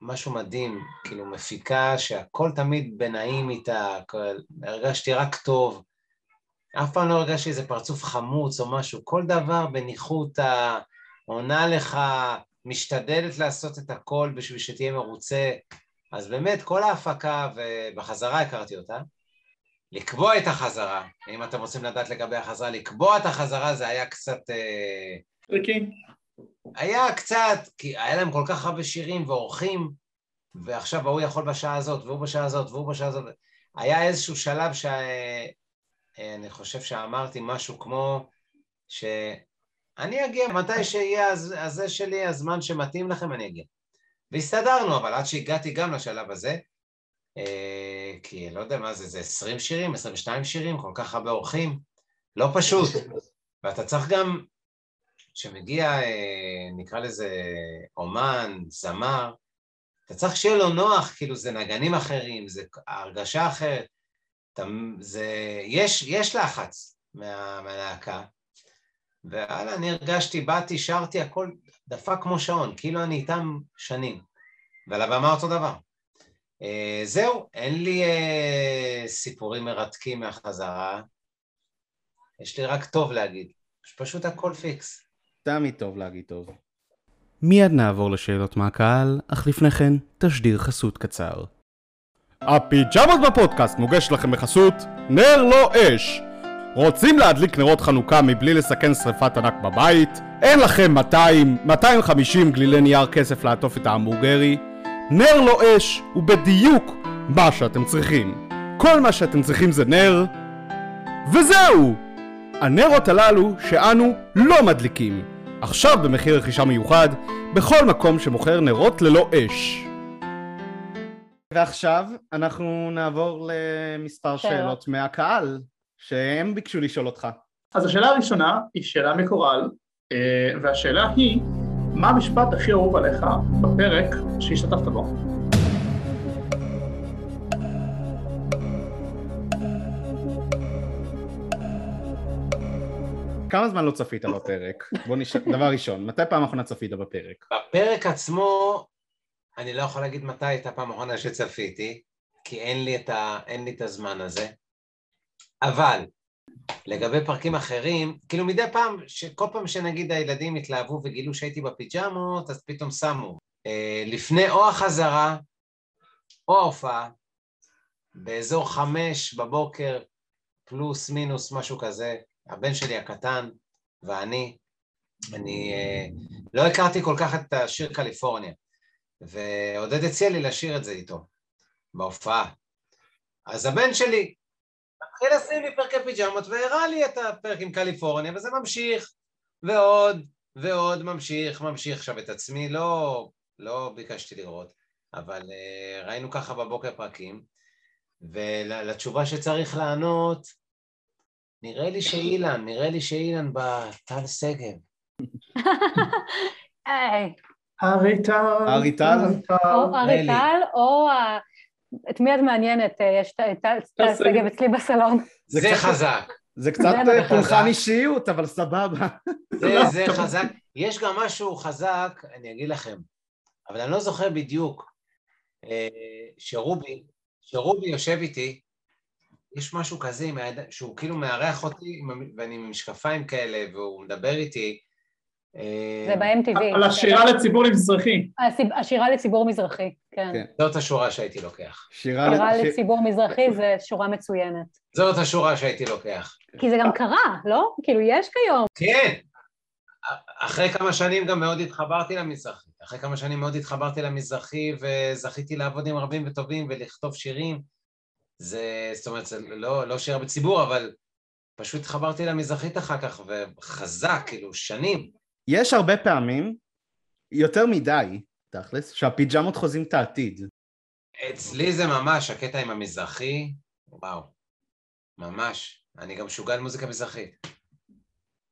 [SPEAKER 4] משהו מדהים, כאילו מפיקה שהכל תמיד בנעים איתה, הרגשתי רק טוב, אף פעם לא הרגשתי איזה פרצוף חמוץ או משהו, כל דבר בניחותא, עונה לך, משתדלת לעשות את הכל בשביל שתהיה מרוצה, אז באמת כל ההפקה, ובחזרה הכרתי אותה, לקבוע את החזרה, אם אתם רוצים לדעת לגבי החזרה, לקבוע את החזרה זה היה קצת...
[SPEAKER 1] tricky.
[SPEAKER 4] אה, היה קצת, כי היה להם כל כך הרבה שירים ואורחים, ועכשיו ההוא יכול בשעה הזאת, והוא בשעה הזאת, והוא בשעה הזאת. היה איזשהו שלב שאני חושב שאמרתי משהו כמו שאני אגיע מתי שיהיה הזה שלי, הזמן שמתאים לכם, אני אגיע. והסתדרנו, אבל עד שהגעתי גם לשלב הזה, אה, כי לא יודע מה זה, זה 20 שירים, 22 שירים, כל כך הרבה אורחים, לא פשוט. ואתה צריך גם כשמגיע, אה, נקרא לזה אומן, זמר, אתה צריך שיהיה לו נוח, כאילו זה נגנים אחרים, זה הרגשה אחרת, אתה, זה, יש, יש לחץ מה, מהלהקה, והלאה, אני הרגשתי, באתי, שרתי, הכל דפק כמו שעון, כאילו אני איתם שנים, ועל הבמה אותו דבר. Uh, זהו, אין לי uh, סיפורים מרתקים מהחזרה, יש לי רק טוב להגיד, פשוט הכל פיקס.
[SPEAKER 2] תמיד טוב להגיד טוב. מיד נעבור לשאלות מהקהל, אך לפני כן, תשדיר חסות קצר. הפיג'מות בפודקאסט מוגש לכם בחסות נר לא אש. רוצים להדליק נרות חנוכה מבלי לסכן שריפת ענק בבית? אין לכם 200, 250 גלילי נייר כסף לעטוף את ההמבורגרי? נר לא אש הוא בדיוק מה שאתם צריכים. כל מה שאתם צריכים זה נר, וזהו! הנרות הללו שאנו לא מדליקים. עכשיו במחיר רכישה מיוחד, בכל מקום שמוכר נרות ללא אש. ועכשיו אנחנו נעבור למספר שאלות מהקהל, שהם ביקשו לשאול אותך.
[SPEAKER 1] אז השאלה הראשונה היא שאלה מקורל, אה, והשאלה היא, מה המשפט הכי אהוב עליך בפרק שהשתתפת בו?
[SPEAKER 2] כמה זמן לא צפית בפרק? בוא נש... דבר ראשון, מתי פעם אחרונה צפית בפרק?
[SPEAKER 4] בפרק עצמו, אני לא יכול להגיד מתי הייתה פעם אחרונה שצפיתי, כי אין לי, את ה... אין לי את הזמן הזה, אבל לגבי פרקים אחרים, כאילו מדי פעם, כל פעם שנגיד הילדים התלהבו וגילו שהייתי בפיג'מות, אז פתאום שמו. אה, לפני או החזרה או ההופעה, באזור חמש בבוקר, פלוס מינוס משהו כזה, הבן שלי הקטן ואני, אני אה, לא הכרתי כל כך את השיר קליפורניה, ועודד הציע לי לשיר את זה איתו, בהופעה. אז הבן שלי התחיל לשים לי פרקי פיג'מות והראה לי את הפרק עם קליפורניה, וזה ממשיך, ועוד, ועוד ממשיך, ממשיך. עכשיו, את עצמי לא, לא ביקשתי לראות, אבל uh, ראינו ככה בבוקר פרקים, ולתשובה שצריך לענות, נראה לי שאילן, נראה לי שאילן בטל שגב. [laughs]
[SPEAKER 1] אריטל.
[SPEAKER 2] אריטל?
[SPEAKER 3] או אריטל, או את מי את מעניינת? יש את טל שגב אצלי בסלון.
[SPEAKER 4] זה חזק.
[SPEAKER 2] זה קצת פולחן אישיות, אבל סבבה.
[SPEAKER 4] זה חזק. יש גם משהו חזק, אני אגיד לכם, אבל אני לא זוכר בדיוק, אה, שרובי, שרובי יושב איתי, יש משהו כזה שהוא כאילו מארח אותי ואני עם משקפיים כאלה והוא מדבר איתי.
[SPEAKER 3] אה, זה ב-MTV.
[SPEAKER 1] על השירה לציבור מזרחי.
[SPEAKER 3] השירה לציבור מזרחי, כן. כן.
[SPEAKER 4] זאת השורה שהייתי לוקח.
[SPEAKER 3] שירה לציבור מזרחי זה שורה מצוינת.
[SPEAKER 4] זאת השורה שהייתי לוקח.
[SPEAKER 3] כי זה גם קרה, לא? כאילו יש כיום.
[SPEAKER 4] כן. אחרי כמה שנים גם מאוד התחברתי למזרחי. אחרי כמה שנים מאוד התחברתי למזרחי וזכיתי לעבוד עם רבים וטובים ולכתוב שירים. זה, זאת אומרת, זה לא, לא שירה בציבור, אבל פשוט התחברתי למזרחית אחר כך, וחזק, כאילו, שנים.
[SPEAKER 2] יש הרבה פעמים, יותר מדי, תכלס, שהפיג'מות חוזים את העתיד.
[SPEAKER 4] אצלי זה ממש, הקטע עם המזרחי, וואו, ממש. אני גם משוגע על מוזיקה מזרחית.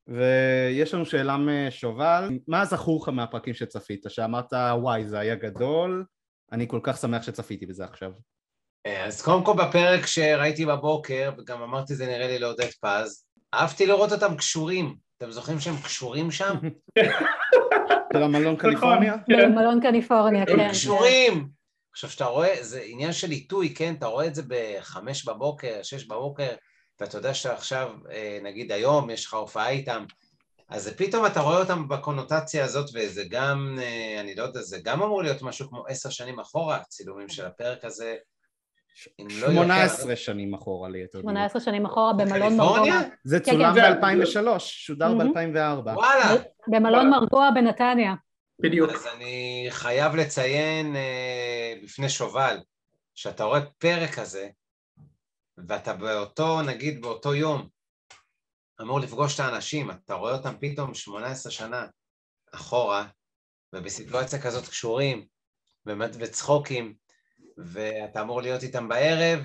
[SPEAKER 2] ויש לנו שאלה משובל, מה זכור לך מהפרקים שצפית? שאמרת וואי זה היה גדול, אני כל כך שמח שצפיתי בזה עכשיו.
[SPEAKER 4] אה, אז קודם כל בפרק שראיתי בבוקר, וגם אמרתי זה נראה לי לעודד פז, אהבתי לראות אותם קשורים. אתם זוכרים שהם קשורים שם? [laughs]
[SPEAKER 2] של המלון קליפורניה?
[SPEAKER 1] כן.
[SPEAKER 3] מלון קליפורניה, כן.
[SPEAKER 4] הם קשורים! עכשיו, שאתה רואה, זה עניין של עיתוי, כן? אתה רואה את זה בחמש בבוקר, שש בבוקר, ואתה יודע שעכשיו, אה, נגיד היום, יש לך הופעה איתם, אז פתאום אתה רואה אותם בקונוטציה הזאת, וזה גם, אה, אני לא יודע, זה גם אמור להיות משהו כמו עשר שנים אחורה, צילומים של הפרק הזה. אם לא יותר-
[SPEAKER 2] 18 שנים אחורה ליתר דיוק.
[SPEAKER 3] 18 שנים אחורה במלון? מרגוע.
[SPEAKER 2] זה
[SPEAKER 3] כן,
[SPEAKER 2] צולם
[SPEAKER 1] כן.
[SPEAKER 2] ב-2003, שודר
[SPEAKER 3] מהמם.
[SPEAKER 2] ב-2004.
[SPEAKER 4] וואלה!
[SPEAKER 3] במלון מרגוע בנתניה.
[SPEAKER 1] בדיוק.
[SPEAKER 4] אז אני חייב לציין אה, בפני שובל, שאתה רואה פרק כזה, ואתה באותו, נגיד באותו יום, אמור לפגוש את האנשים, אתה רואה אותם פתאום 18 שנה אחורה, ובסיטואציה כזאת קשורים, באמת וצחוקים, ואתה אמור להיות איתם בערב,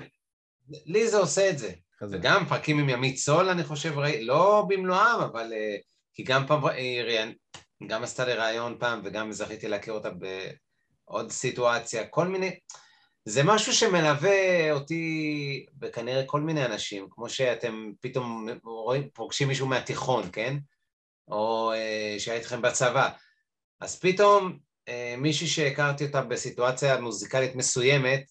[SPEAKER 4] לי זה עושה את זה.
[SPEAKER 2] כזה.
[SPEAKER 4] וגם פרקים עם ימית סול, אני חושב, ראי, לא במלואם, אבל... אה, כי גם פעם, היא ראיין- גם עשתה לי ראיון פעם, וגם זכיתי להכיר אותה בעוד סיטואציה, כל מיני... זה משהו שמלווה אותי בכנראה כל מיני אנשים, כמו שאתם פתאום רואים, פוגשים מישהו מהתיכון, כן? או אה, שהיה איתכם בצבא. אז פתאום אה, מישהי שהכרתי אותה בסיטואציה מוזיקלית מסוימת,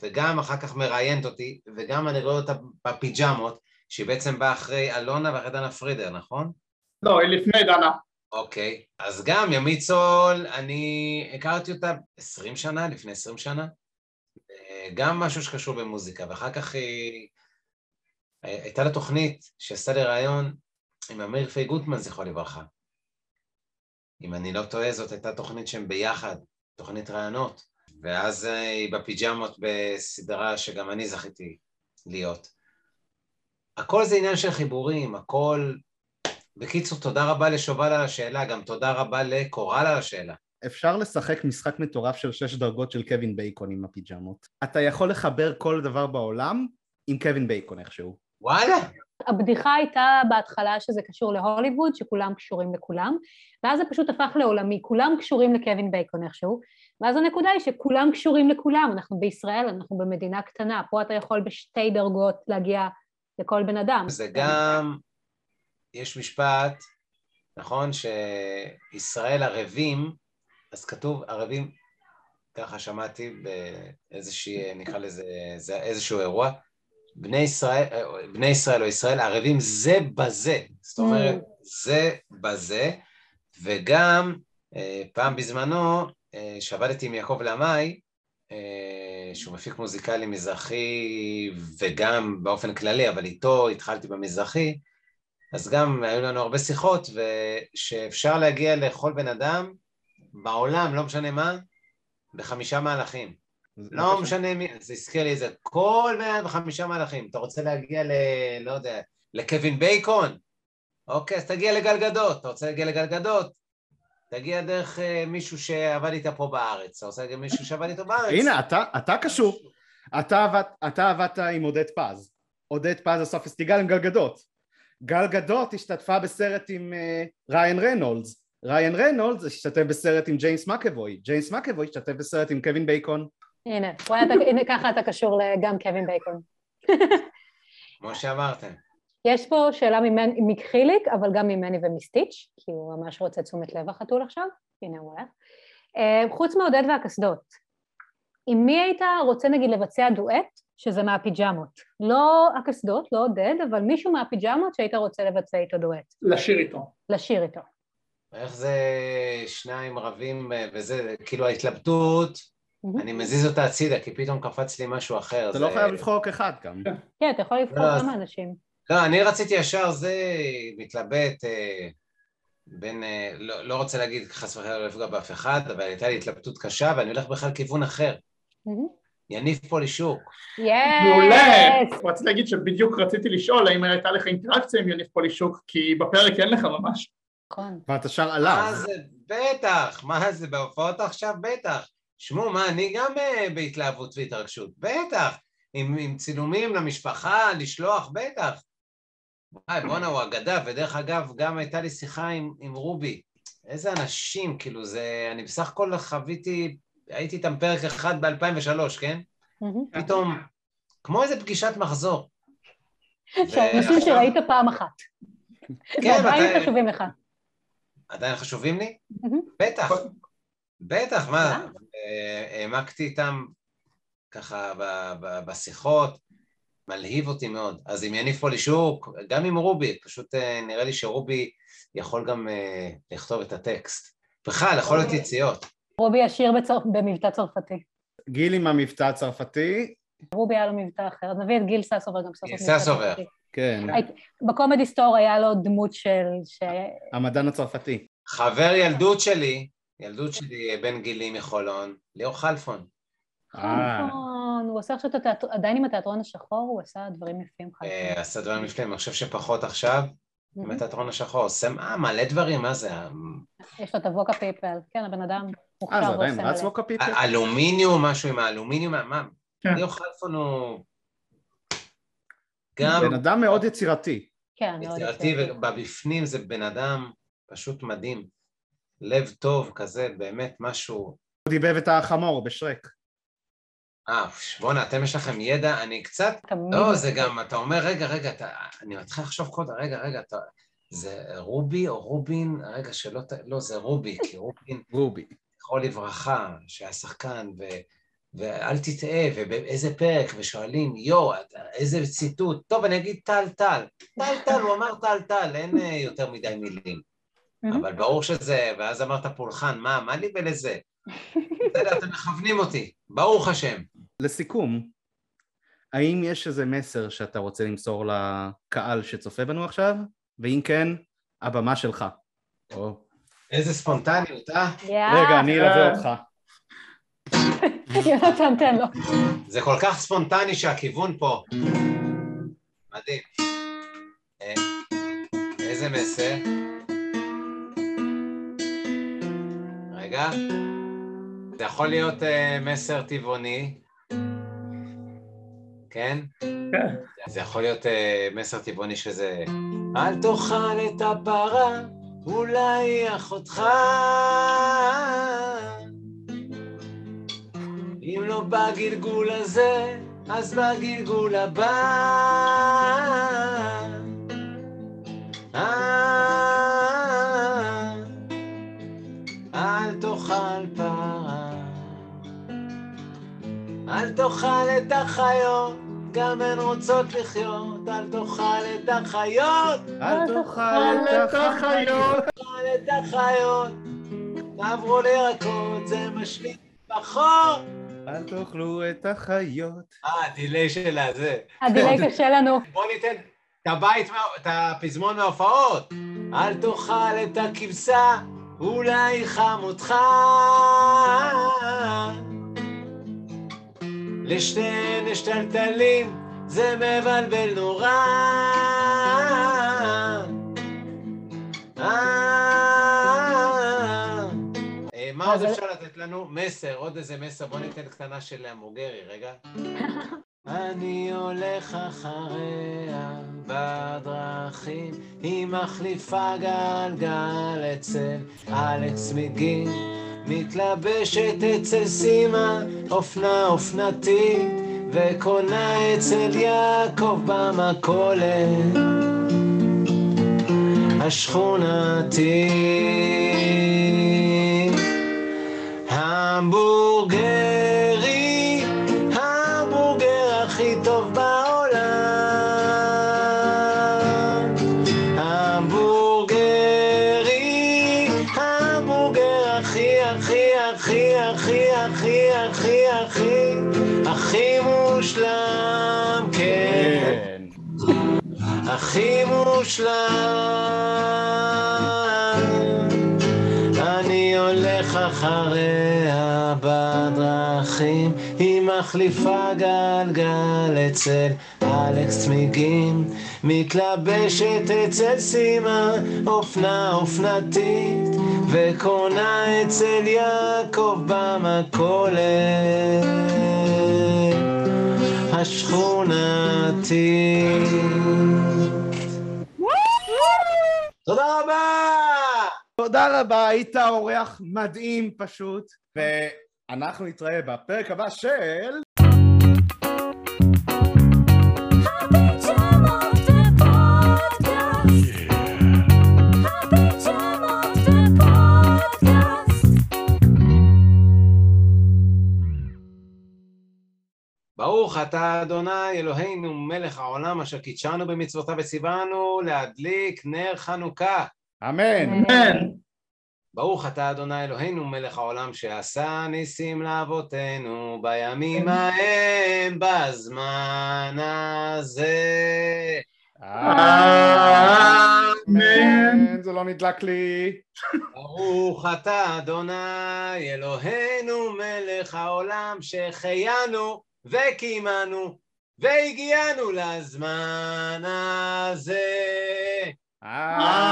[SPEAKER 4] וגם אחר כך מראיינת אותי, וגם אני רואה אותה בפיג'מות, שהיא בעצם באה אחרי אלונה ואחרי דנה פרידר, נכון?
[SPEAKER 1] לא, היא לפני דנה.
[SPEAKER 4] אוקיי, אז גם ימית סול, אני הכרתי אותה עשרים שנה, לפני עשרים שנה, אה, גם משהו שקשור במוזיקה, ואחר כך היא... אה, הייתה לה תוכנית שעשתה לי ראיון עם אמיר פי גוטמן, זכרו לברכה. אם אני לא טועה, זאת הייתה תוכנית שהם ביחד, תוכנית ראיונות, ואז אה, היא בפיג'מות בסדרה שגם אני זכיתי להיות. הכל זה עניין של חיבורים, הכל... בקיצור, תודה רבה לשובל על השאלה, גם תודה רבה לקורל על השאלה.
[SPEAKER 2] אפשר לשחק משחק מטורף של שש דרגות של קווין בייקון עם הפיג'מות. אתה יכול לחבר כל דבר בעולם עם קווין בייקון איכשהו.
[SPEAKER 4] וואלה,
[SPEAKER 3] הבדיחה הייתה בהתחלה שזה קשור להוליווד, שכולם קשורים לכולם, ואז זה פשוט הפך לעולמי, כולם קשורים לקווין בייקון איכשהו, ואז הנקודה היא שכולם קשורים לכולם, אנחנו בישראל, אנחנו במדינה קטנה, פה אתה יכול בשתי דרגות להגיע לכל בן אדם.
[SPEAKER 4] זה גם, יש משפט, נכון, שישראל ערבים, אז כתוב ערבים, ככה שמעתי באיזושהי, נקרא לזה, זה איזשהו אירוע, בני ישראל, בני ישראל או ישראל ערבים זה בזה, זאת אומרת, זה בזה, וגם אה, פעם בזמנו, אה, שעבדתי עם יעקב למאי, אה, שהוא מפיק מוזיקלי מזרחי וגם באופן כללי, אבל איתו התחלתי במזרחי, אז גם היו לנו הרבה שיחות, ושאפשר להגיע לכל בן אדם בעולם, לא משנה מה, בחמישה מהלכים. לא משנה מי, זה הזכיר לי איזה, כל מאה וחמישה מהלכים. אתה רוצה להגיע ל... לא יודע, לקווין בייקון? אוקיי, אז תגיע לגל גדות. אתה רוצה להגיע לגל גדות? תגיע דרך אה, מישהו שעבד איתה פה בארץ. אתה רוצה להגיע מישהו שעבד איתו בארץ?
[SPEAKER 2] הנה, אתה, אתה קשור. אתה, עבד, אתה עבדת עם עודד פז. עודד פז עשה פסטיגל עם גל גדות. גל גדות השתתפה בסרט עם אה, ריין רנולדס. ריין רנולדס השתתף בסרט עם ג'יימס מקאבוי. ג'יימס מקאבוי השתתף בסרט עם קווין בייקון.
[SPEAKER 3] הנה, רואה, אתה, הנה ככה אתה קשור גם קווין בייקון.
[SPEAKER 4] כמו שאמרתם.
[SPEAKER 3] יש פה שאלה ממני, מחיליק, אבל גם ממני ומסטיץ', כי הוא ממש רוצה תשומת לב החתול עכשיו, הנה הוא הולך. Uh, חוץ מעודד והקסדות, עם מי היית רוצה נגיד לבצע דואט שזה מהפיג'מות? לא הקסדות, לא עודד, אבל מישהו מהפיג'מות שהיית רוצה לבצע איתו דואט.
[SPEAKER 1] לשיר איתו.
[SPEAKER 3] לשיר איתו.
[SPEAKER 4] איך זה שניים רבים אה, וזה, כאילו ההתלבטות, אני מזיז אותה הצידה, כי פתאום קפץ לי משהו אחר.
[SPEAKER 2] אתה
[SPEAKER 4] זה-
[SPEAKER 2] לא חייב לבחור רק אחד גם.
[SPEAKER 3] כן, אתה יכול לבחור
[SPEAKER 4] לא,
[SPEAKER 3] כמה אנשים.
[SPEAKER 4] לא, אני רציתי ישר, זה מתלבט אה, בין, אה, לא, לא רוצה להגיד חס וחלילה לא לפגוע באף אחד, אבל הייתה לי התלבטות קשה, ואני הולך בכלל כיוון אחר. יניב פולישוק.
[SPEAKER 1] מעולה!
[SPEAKER 3] יס!
[SPEAKER 1] רציתי להגיד שבדיוק רציתי לשאול האם הייתה לך אינטראקציה עם יניב פולישוק, כי בפרק אין לך ממש.
[SPEAKER 3] נכון.
[SPEAKER 2] ואתה שר עליו.
[SPEAKER 4] מה זה, בטח, מה זה, בהופעות עכשיו, בטח. שמעו, מה, אני גם אה, בהתלהבות והתרגשות, בטח. עם, עם צילומים למשפחה, לשלוח, בטח. וואי, בואנה, הוא אגדה, ודרך אגב, גם הייתה לי שיחה עם, עם רובי. איזה אנשים, כאילו, זה... אני בסך הכל חוויתי, הייתי איתם פרק אחד ב-2003, כן? פתאום, כמו איזה פגישת מחזור.
[SPEAKER 3] שהנושאים שראית פעם אחת.
[SPEAKER 4] כן,
[SPEAKER 3] ועדיין חשובים לך.
[SPEAKER 4] עדיין חשובים לי? בטח, בטח, מה, אה, העמקתי איתם ככה ב- ב- בשיחות, מלהיב אותי מאוד. אז עם יניב פולישוק, גם עם רובי, פשוט אה, נראה לי שרובי יכול גם אה, לכתוב את הטקסט. בכלל, יכול להיות יציאות.
[SPEAKER 3] רובי עשיר בצור- במבטא צרפתי.
[SPEAKER 2] גיל עם המבטא הצרפתי,
[SPEAKER 3] רובי היה לו מבטא אחר, אז נביא את גיל ססובר גם
[SPEAKER 4] גיל
[SPEAKER 3] ססובר.
[SPEAKER 4] ססובר.
[SPEAKER 2] כן,
[SPEAKER 3] בקומדי סטור היה לו דמות של... ש...
[SPEAKER 2] המדען הצרפתי.
[SPEAKER 4] חבר ילדות שלי, ילדות שלי, בן גילי מחולון, ליאור חלפון.
[SPEAKER 2] אה,
[SPEAKER 3] נכון, הוא עושה עכשיו את התיאטרון, עדיין עם התיאטרון השחור, הוא עשה דברים יפים.
[SPEAKER 4] אה,
[SPEAKER 3] חלק.
[SPEAKER 4] עשה דברים נפלאים, אני חושב שפחות עכשיו, עם התיאטרון השחור, עושה אה, מלא דברים, מה זה?
[SPEAKER 3] יש לו את הווקה פיפל, כן, הבן אדם
[SPEAKER 2] אה,
[SPEAKER 3] מוכשר
[SPEAKER 2] זה עדיין
[SPEAKER 3] ועושה
[SPEAKER 2] רץ
[SPEAKER 3] מלא.
[SPEAKER 2] לו כפיפל?
[SPEAKER 4] אלומיניום, משהו עם האלומיניום, מה?
[SPEAKER 1] כן.
[SPEAKER 4] ליאור חלפון הוא גם
[SPEAKER 2] בן אדם מאוד יצירתי.
[SPEAKER 3] כן, מאוד
[SPEAKER 4] יצירתי,
[SPEAKER 3] יצירתי.
[SPEAKER 4] ובפנים זה בן אדם פשוט מדהים. לב טוב כזה, באמת משהו...
[SPEAKER 2] הוא דיבב את החמור בשרק.
[SPEAKER 4] אה, בואנה, אתם יש לכם ידע, אני קצת...
[SPEAKER 3] תמיד
[SPEAKER 4] לא. זה גם, אתה אומר, רגע, רגע, אתה, אני מתחיל לחשוב קודם, רגע, רגע, אתה, זה רובי או רובין? רגע, שלא, ת- לא, זה רובי, [laughs] כי רובין,
[SPEAKER 2] רובי.
[SPEAKER 4] זכרו לברכה, שהיה שחקן, ו, ואל תטעה, ובאיזה פרק, ושואלים, יו, אתה- איזה ציטוט, טוב, אני אגיד טל טל, טל טל, הוא אמר טל טל, אין אה, יותר מדי מילים. אבל ברור שזה, ואז אמרת פולחן, מה, מה לי ולזה? [laughs] בסדר, אתם מכוונים אותי, ברוך השם.
[SPEAKER 2] לסיכום, האם יש איזה מסר שאתה רוצה למסור לקהל שצופה בנו עכשיו? ואם כן, הבמה שלך.
[SPEAKER 4] איזה ספונטניות, אה?
[SPEAKER 2] רגע, אני אלווה אותך. [laughs]
[SPEAKER 3] יונתן, תן לו.
[SPEAKER 4] זה כל כך ספונטני שהכיוון פה. מדהים. אה, איזה מסר? רגע. זה יכול להיות אה, מסר טבעוני, כן?
[SPEAKER 1] כן.
[SPEAKER 4] זה יכול להיות אה, מסר טבעוני שזה אל תאכל את הפרה, אולי אחותך. אם לא בגלגול הזה, אז בגלגול הבא. אה, תאכל פרה, אל תאכל את החיות, גם הן רוצות לחיות, אל תאכל את החיות,
[SPEAKER 2] אל תאכל את החיות.
[SPEAKER 4] תאכל את החיות, תעברו לירקות, זה משלים פחות.
[SPEAKER 2] אל תאכלו את החיות.
[SPEAKER 4] אה, הדיליי של הזה.
[SPEAKER 3] הדיליי קשה לנו.
[SPEAKER 4] בוא ניתן את הבית, מה- את הפזמון מההופעות. אל תאכל את הכבשה, אולי חמותך. לשתיהן יש טלטלים, זה מבלבל נורא. אה, אה, מה עוד אפשר לתת לנו? מסר, עוד איזה מסר, בוא ניתן קטנה של המבורגרי, רגע. אני הולך אחריה בדרכים, היא מחליפה גלגל אצל אלכס מגין, מתלבשת אצל סימה, אופנה אופנתית, וקונה אצל יעקב במכולת השכונתית. המבורגרי, הכי מושלם, כן. הכי מושלם. אני הולך אחריה בדרכים, היא מחליפה גלגל אצל אלכס צמיגים, מתלבשת אצל סימה, אופנה אופנתית, וקונה אצל יעקב במכולת השכונתית. תודה רבה!
[SPEAKER 2] תודה רבה, היית אורח מדהים פשוט, ואנחנו נתראה בפרק הבא של...
[SPEAKER 4] ברוך אתה אדוני אלוהינו מלך העולם אשר קידשנו במצוותיו וציוונו להדליק נר חנוכה.
[SPEAKER 2] אמן.
[SPEAKER 1] אמן.
[SPEAKER 4] ברוך אתה אדוני אלוהינו מלך העולם שעשה ניסים לאבותינו בימים ההם בזמן הזה.
[SPEAKER 1] אמן.
[SPEAKER 2] זה לא נדלק לי.
[SPEAKER 4] ברוך אתה אדוני אלוהינו מלך העולם שהחיינו וקיימנו והגיענו לזמן הזה.
[SPEAKER 1] אמן.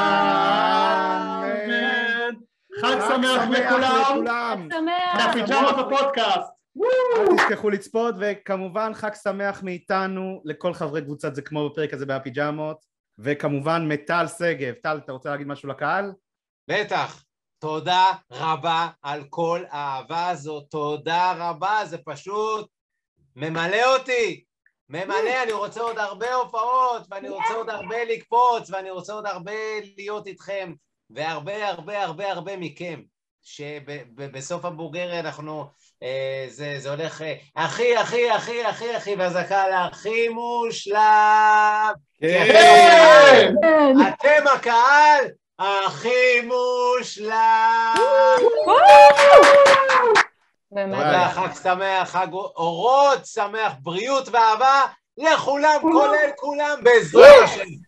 [SPEAKER 1] חג שמח לכולם.
[SPEAKER 3] שמח.
[SPEAKER 1] מהפיג'מות הפודקאסט.
[SPEAKER 2] אל תשכחו לצפות, וכמובן חג שמח מאיתנו לכל חברי קבוצת זה כמו בפרק הזה בהפיג'מות, וכמובן מטל שגב. טל, אתה רוצה להגיד משהו לקהל?
[SPEAKER 4] בטח. תודה רבה על כל האהבה הזאת, תודה רבה, זה פשוט ממלא אותי, ממלא, אני רוצה עוד הרבה הופעות, ואני רוצה עוד הרבה לקפוץ, ואני רוצה עוד הרבה להיות איתכם, והרבה הרבה הרבה הרבה מכם, שבסוף הבוגר אנחנו, אה, זה, זה הולך, אה, אחי, אחי, אחי, אחי, אחי, ואז הקהל הכי מושלם, כי אתם
[SPEAKER 3] כן.
[SPEAKER 4] אתם הקהל הכי מושלם.
[SPEAKER 3] באמת.
[SPEAKER 4] תודה, חג שמח, חג אורות שמח, בריאות ואהבה לכולם, כולל כולם, בעזרת השם.